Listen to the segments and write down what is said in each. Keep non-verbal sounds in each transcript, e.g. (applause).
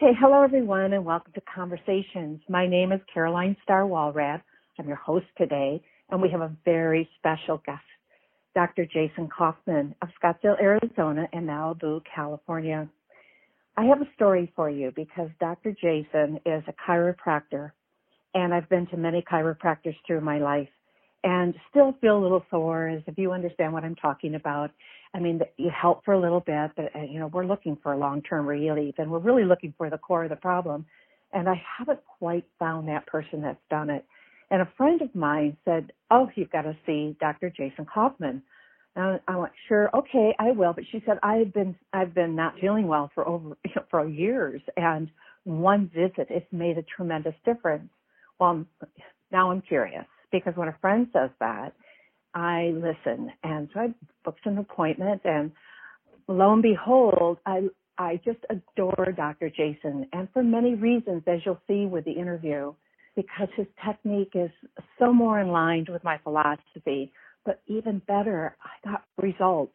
Okay, hello everyone and welcome to Conversations. My name is Caroline Starr Walrad. I'm your host today and we have a very special guest, Dr. Jason Kaufman of Scottsdale, Arizona and Malibu, California. I have a story for you because Dr. Jason is a chiropractor and I've been to many chiropractors through my life and still feel a little sore as if you understand what I'm talking about. I mean, you help for a little bit, but uh, you know, we're looking for long-term relief and we're really looking for the core of the problem. And I haven't quite found that person that's done it. And a friend of mine said, "Oh, you've got to see Dr. Jason Kaufman." And I went, "Sure, okay, I will." But she said, "I've been I've been not feeling well for over (laughs) for years, and one visit it's made a tremendous difference." Well, now I'm curious because when a friend says that, I listen. And so I booked an appointment and lo and behold, I, I just adore Dr. Jason and for many reasons, as you'll see with the interview, because his technique is so more in line with my philosophy, but even better, I got results.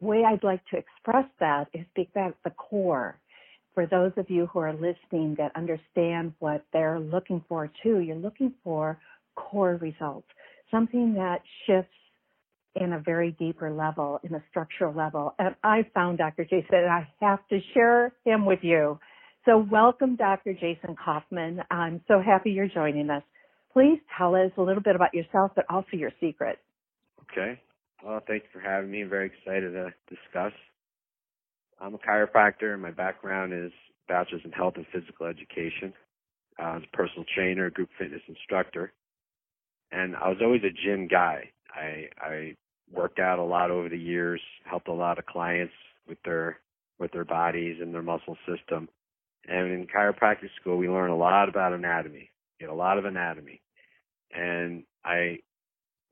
Way I'd like to express that is because the core. For those of you who are listening that understand what they're looking for too, you're looking for core results, something that shifts in a very deeper level, in a structural level. And I found Dr. Jason, and I have to share him with you. So welcome, Dr. Jason Kaufman. I'm so happy you're joining us. Please tell us a little bit about yourself, but also your secret. Okay. Well, thank you for having me. I'm very excited to discuss. I'm a chiropractor. My background is bachelor's in health and physical education. I was a personal trainer, group fitness instructor and I was always a gym guy. I I worked out a lot over the years, helped a lot of clients with their with their bodies and their muscle system. And in chiropractic school, we learn a lot about anatomy. Get a lot of anatomy, and I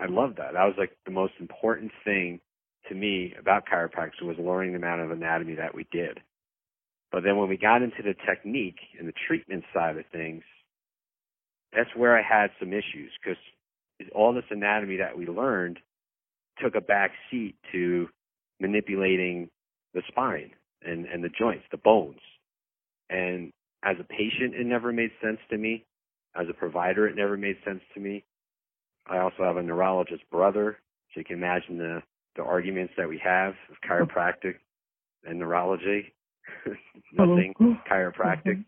I loved that. That was like the most important thing to me about chiropractic was learning the amount of anatomy that we did. But then when we got into the technique and the treatment side of things, that's where I had some issues because all this anatomy that we learned took a back seat to manipulating the spine and, and the joints, the bones. And as a patient, it never made sense to me. As a provider, it never made sense to me. I also have a neurologist brother, so you can imagine the, the arguments that we have of chiropractic and neurology. (laughs) Nothing mm-hmm. chiropractic.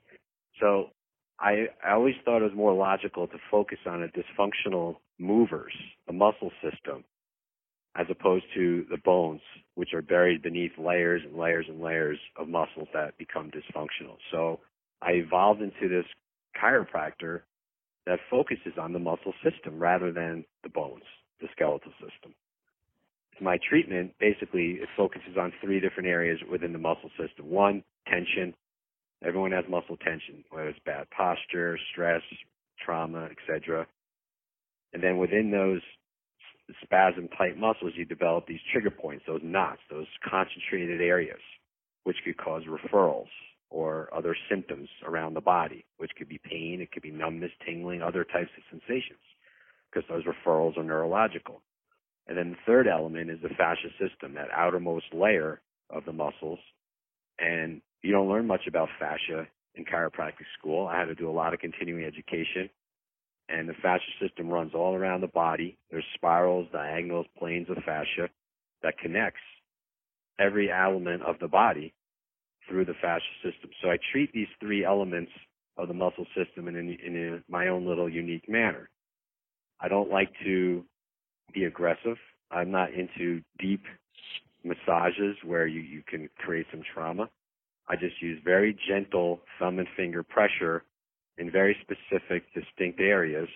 So I, I always thought it was more logical to focus on a dysfunctional movers, the muscle system, as opposed to the bones, which are buried beneath layers and layers and layers of muscles that become dysfunctional. So I evolved into this chiropractor that focuses on the muscle system rather than the bones, the skeletal system. My treatment basically it focuses on three different areas within the muscle system. One, tension. Everyone has muscle tension, whether it's bad posture, stress, trauma, etc. And then within those spasm tight muscles, you develop these trigger points, those knots, those concentrated areas, which could cause referrals or other symptoms around the body, which could be pain, it could be numbness, tingling, other types of sensations, because those referrals are neurological. And then the third element is the fascia system, that outermost layer of the muscles. And you don't learn much about fascia in chiropractic school. I had to do a lot of continuing education and the fascia system runs all around the body. There's spirals, diagonals, planes of fascia that connects every element of the body through the fascia system. So I treat these three elements of the muscle system in, in, in my own little unique manner. I don't like to be aggressive. I'm not into deep massages where you, you can create some trauma. I just use very gentle thumb and finger pressure in very specific, distinct areas.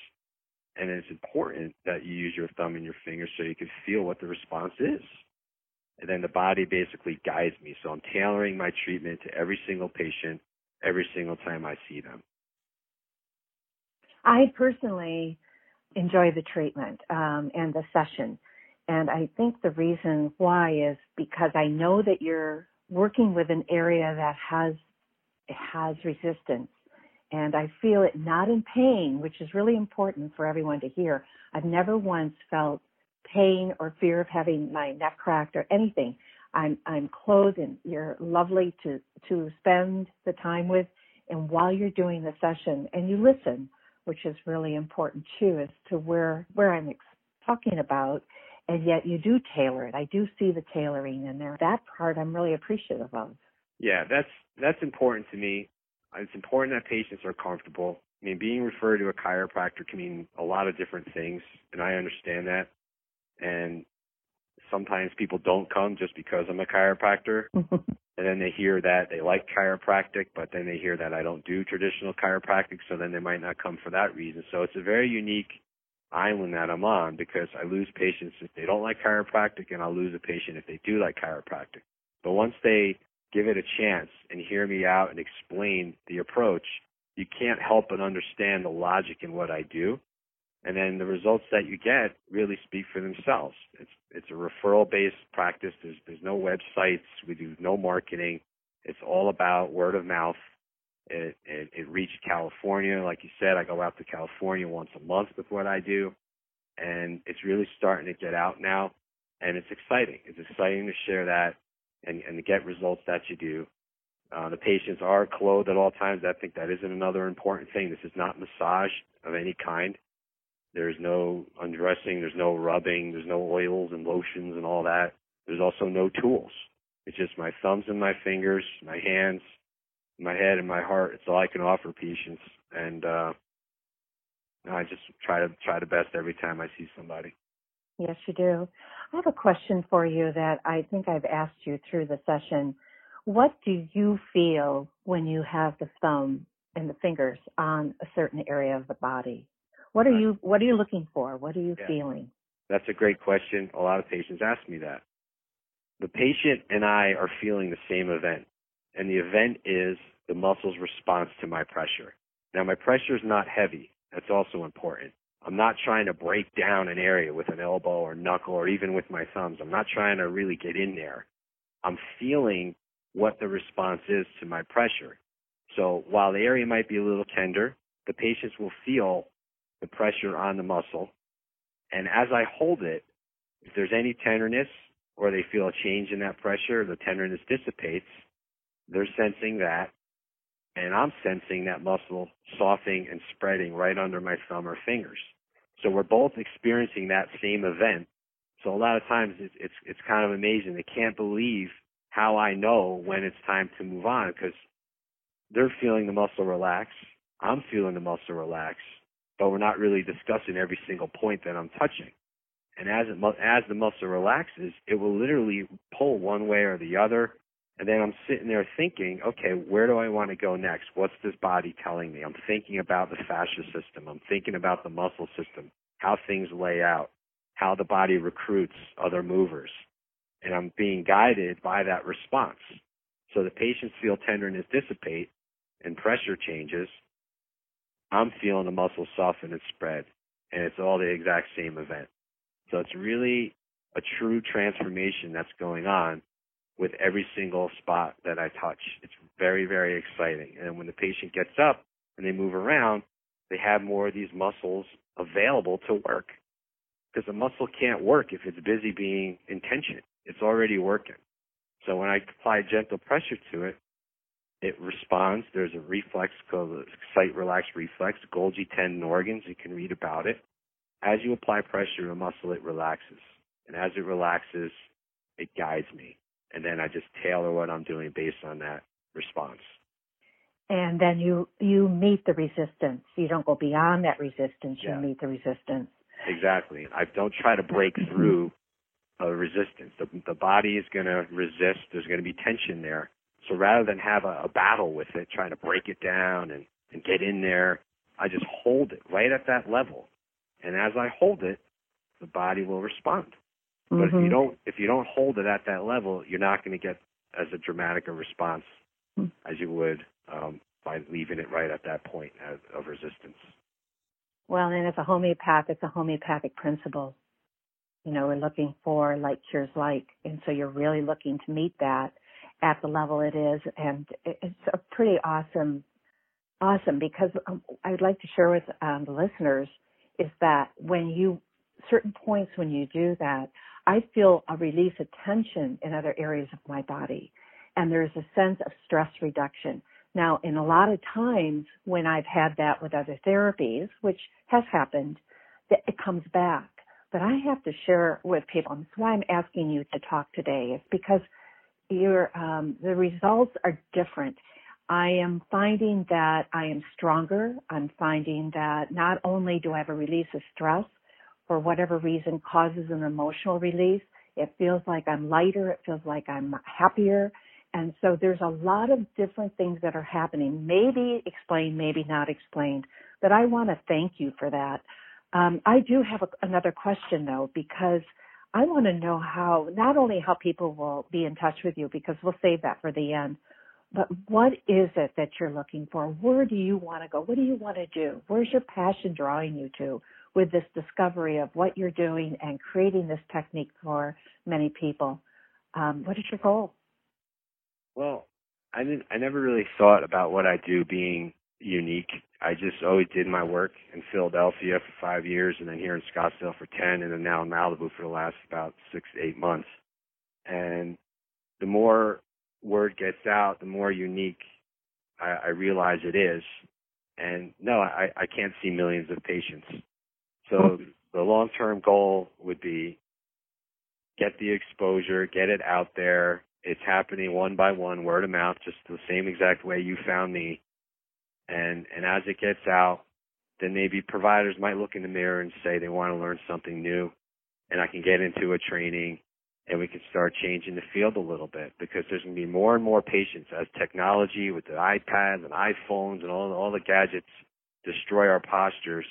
And it's important that you use your thumb and your finger so you can feel what the response is. And then the body basically guides me. So I'm tailoring my treatment to every single patient every single time I see them. I personally enjoy the treatment um, and the session. And I think the reason why is because I know that you're working with an area that has has resistance and I feel it not in pain, which is really important for everyone to hear. I've never once felt pain or fear of having my neck cracked or anything. I'm I'm clothed and you're lovely to to spend the time with and while you're doing the session and you listen, which is really important too as to where where I'm talking about and yet you do tailor it. I do see the tailoring in there. That part I'm really appreciative of. Yeah, that's that's important to me. It's important that patients are comfortable. I mean, being referred to a chiropractor can mean a lot of different things, and I understand that. And sometimes people don't come just because I'm a chiropractor. (laughs) and then they hear that they like chiropractic, but then they hear that I don't do traditional chiropractic, so then they might not come for that reason. So it's a very unique island that I'm on because I lose patients if they don't like chiropractic and I'll lose a patient if they do like chiropractic. But once they give it a chance and hear me out and explain the approach, you can't help but understand the logic in what I do. And then the results that you get really speak for themselves. It's it's a referral based practice. There's there's no websites. We do no marketing. It's all about word of mouth. It, it it reached California, like you said. I go out to California once a month with what I do, and it's really starting to get out now, and it's exciting. It's exciting to share that and, and to get results that you do. Uh, the patients are clothed at all times. I think that isn't another important thing. This is not massage of any kind. There's no undressing. There's no rubbing. There's no oils and lotions and all that. There's also no tools. It's just my thumbs and my fingers, my hands, my head and my heart. It's all I can offer patients. And, uh, I just try to try the best every time I see somebody. Yes, you do. I have a question for you that I think I've asked you through the session. What do you feel when you have the thumb and the fingers on a certain area of the body? What are you what are you looking for? What are you Yeah. feeling? That's a great question. A lot of patients ask me that. The patient and I are feeling the same event, and the event is the muscle's response to my pressure. Now, my pressure is not heavy. That's also important. I'm not trying to break down an area with an elbow or knuckle or even with my thumbs. I'm not trying to really get in there. I'm feeling what the response is to my pressure. So while the area might be a little tender, the patients will feel the pressure on the muscle. And as I hold it, if there's any tenderness or they feel a change in that pressure, the tenderness dissipates, they're sensing that. And I'm sensing that muscle softening and spreading right under my thumb or fingers. So we're both experiencing that same event. So a lot of times it's, it's, it's kind of amazing. They can't believe how I know when it's time to move on because they're feeling the muscle relax. I'm feeling the muscle relax, but we're not really discussing every single point that I'm touching. And as it, as the muscle relaxes, it will literally pull one way or the other. And then I'm sitting there thinking, okay, where do I want to go next? What's this body telling me? I'm thinking about the fascia system. I'm thinking about the muscle system, how things lay out, how the body recruits other movers. And I'm being guided by that response. So the patients feel tenderness dissipate and pressure changes. I'm feeling the muscle soften and spread. And it's all the exact same event. So it's really a true transformation that's going on with every single spot that I touch. It's very, very exciting. And when the patient gets up and they move around, they have more of these muscles available to work. Because the muscle can't work if it's busy being in tension. It's already working. So when I apply gentle pressure to it, it responds. There's a reflex called the excite relax reflex, Golgi tendon organs. You can read about it. As you apply pressure to a muscle, it relaxes. And as it relaxes, it guides me. And then I just tailor what I'm doing based on that response. And then you you meet the resistance. You don't go beyond that resistance. You Yeah. meet the resistance. Exactly. I don't try to break mm-hmm. through a resistance. The, the body is going to resist. There's going to be tension there. So rather than have a, a battle with it, trying to break it down and, and get in there, I just hold it right at that level. And as I hold it, the body will respond. But if you Mhm. don't if you don't hold it at that level, you're not going to get as a dramatic a response Hmm. as you would um, by leaving it right at that point of, resistance. Well, and as a homeopath, it's a homeopathic principle. You know, we're looking for like cures like, and so you're really looking to meet that at the level it is, and it's a pretty awesome, awesome because um, I'd like to share with um, the listeners is that when you certain points when you do that, I feel a release of tension in other areas of my body. And there's a sense of stress reduction. Now, in a lot of times when I've had that with other therapies, which has happened, it comes back. But I have to share with people, and that's why I'm asking you to talk today, is because your um, the results are different. I am finding that I am stronger. I'm finding that not only do I have a release of stress, for whatever reason causes an emotional release, it feels like I'm lighter. It feels like I'm happier. And so there's a lot of different things that are happening, maybe explained, maybe not explained. But I want to thank you for that. Um, I do have a, another question though, because I want to know how, not only how people will be in touch with you, because we'll save that for the end, but what is it that you're looking for? Where do you want to go? What do you want to do? Where's your passion drawing you to with this discovery of what you're doing and creating this technique for many people? Um, what is your goal? Well, I didn't. I never really thought about what I do being unique. I just always did my work in Philadelphia for five years, and then here in Scottsdale for ten, and then now in Malibu for the last about six eight months. And the more word gets out, the more unique I, I realize it is. And no, I, I can't see millions of patients. So the long-term goal would be get the exposure, get it out there. It's happening one by one, word of mouth, just the same exact way you found me and and as it gets out, then maybe providers might look in the mirror and say they want to learn something new, and I can get into a training, and we can start changing the field a little bit because there's going to be more and more patients as technology with the iPads and iPhones and all all the gadgets destroy our postures.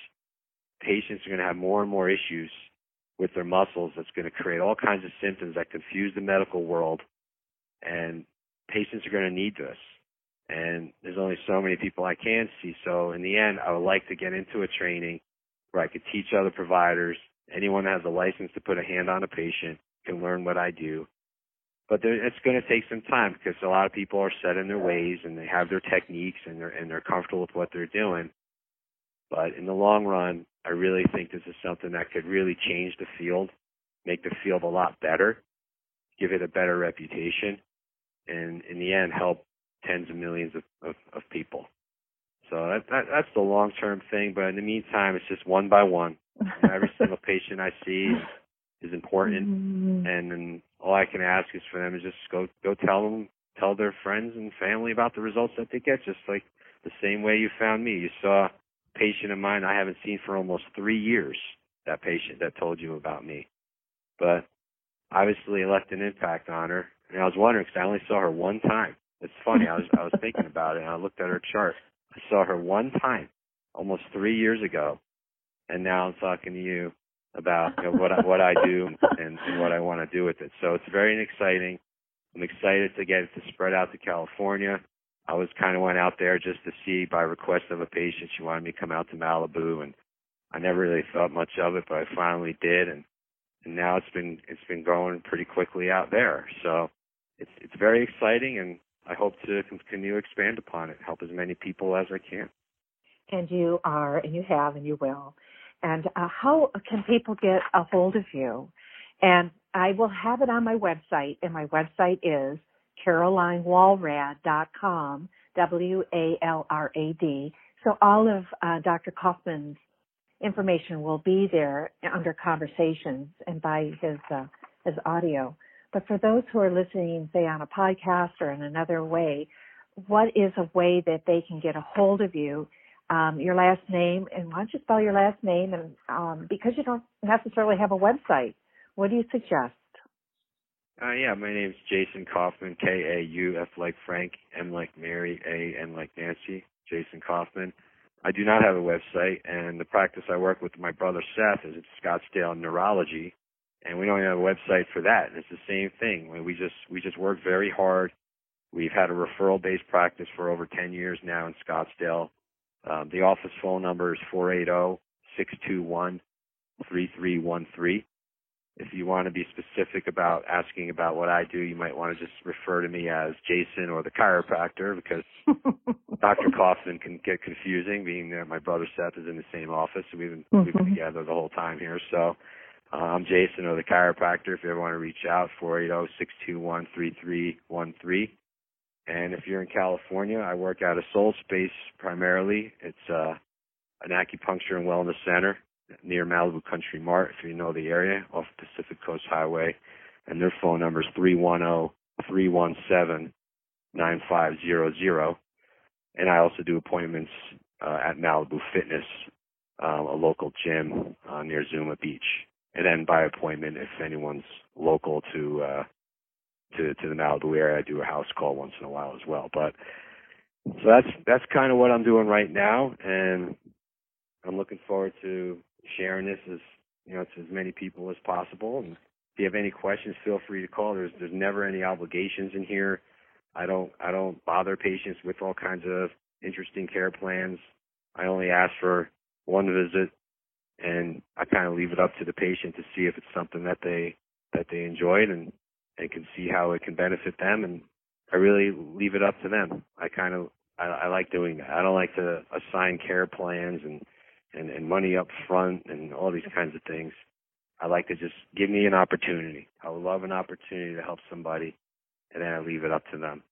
Patients are going to have more and more issues with their muscles. That's going to create all kinds of symptoms that confuse the medical world, and patients are going to need this and there's only so many people I can see. So in the end, I would like to get into a training where I could teach other providers. Anyone that has a license to put a hand on a patient can learn what I do. But there, it's going to take some time because a lot of people are set in their ways and they have their techniques and they're and they're comfortable with what they're doing. But in the long run, I really think this is something that could really change the field, make the field a lot better, give it a better reputation, and in the end help tens of millions of, of, of people. So that, that that's the long term thing. But in the meantime, it's just one by one. (laughs) Every single patient I see is important, mm-hmm. and then all I can ask is for them to just go go tell them, tell their friends and family about the results that they get. Just like the same way you found me. You saw patient of mine I haven't seen for almost three years. That patient that told you about me, but obviously it left an impact on her. And I was wondering because I only saw her one time. It's funny. I was I was thinking about it, and I looked at her chart. I saw her one time, almost three years ago, and now I'm talking to you about you know, what I, what I do and, and what I want to do with it. So it's very exciting. I'm excited to get it to spread out to California. I was kind of went out there just to see by request of a patient. She wanted me to come out to Malibu, and I never really thought much of it, but I finally did, and and now it's been it's been going pretty quickly out there. So it's it's very exciting, and I hope to continue expand upon it, help as many people as I can. And you are, and you have, and you will. And uh, how can people get a hold of you? And I will have it on my website, and my website is carolinewalrad.com, W-A-L-R-A-D. So all of uh, Dr. Kaufman's information will be there under conversations and by his uh, his audio. But for those who are listening, say on a podcast or in another way, what is a way that they can get a hold of you? Um, your last name, and why don't you spell your last name? And um, because you don't necessarily have a website, what do you suggest? Uh, yeah, my name's Jason Kaufman, K A U F like Frank, M like Mary, A N like Nancy, Jason Kaufman. I do not have a website, and the practice I work with my brother Seth is at Scottsdale Neurology, and we don't have a website for that. It's the same thing. We just we just work very hard. We've had a referral based practice for over 10 years now in Scottsdale. Um, the office phone number is 480 621 3313. If you want to be specific about asking about what I do, you might want to just refer to me as Jason or the chiropractor because (laughs) Dr. Kaufman can get confusing being that my brother Seth is in the same office. So we've been, mm-hmm. we've been together the whole time here. So Uh, I'm Jason, or the chiropractor. If you ever want to reach out, 480-621-3313. And if you're in California, I work out of Soul Space primarily. It's uh, an acupuncture and wellness center near Malibu Country Mart, if you know the area, off Pacific Coast Highway. And their phone number is 310-317-9500. And I also do appointments uh, at Malibu Fitness, uh, a local gym uh, near Zuma Beach. And then by appointment, if anyone's local to uh, to to the Malibu area. I do a house call once in a while as well. But so that's that's kind of what I'm doing right now, and I'm looking forward to sharing this as you know to as many people as possible. And if you have any questions, feel free to call. There's there's never any obligations in here. I don't I don't bother patients with all kinds of interesting care plans. I only ask for one visit and I kind of leave it up to the patient to see if it's something that they that they enjoyed and and can see how it can benefit them. And I really leave it up to them. I kind of I, I like doing that. I don't like to assign care plans and and and money up front and all these kinds of things. I like to just give me an opportunity. I would love an opportunity to help somebody, and then I leave it up to them.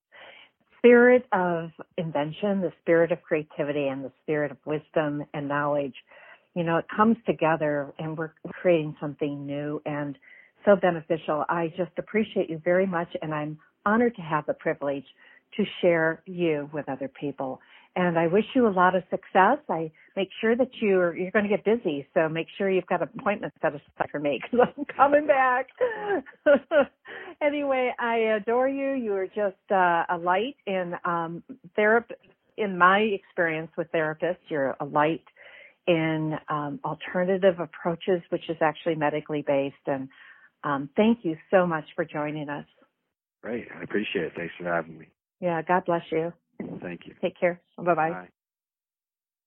Spirit of invention, the spirit of creativity, and the spirit of wisdom and knowledge. You know, it comes together, and we're creating something new. And so beneficial. I just appreciate you very much, and I'm honored to have the privilege to share you with other people. And I wish you a lot of success. I make sure that you're you're going to get busy, so make sure you've got appointments set aside for me because I'm coming back. (laughs) anyway, I adore you. You are just uh, a light in um, therapy. In my experience with therapists, you're a light in um, alternative approaches, which is actually medically based and um, thank you so much for joining us. Great. I appreciate it. Thanks for having me. Yeah. God bless you. Thank you. Take care. Bye-bye. bye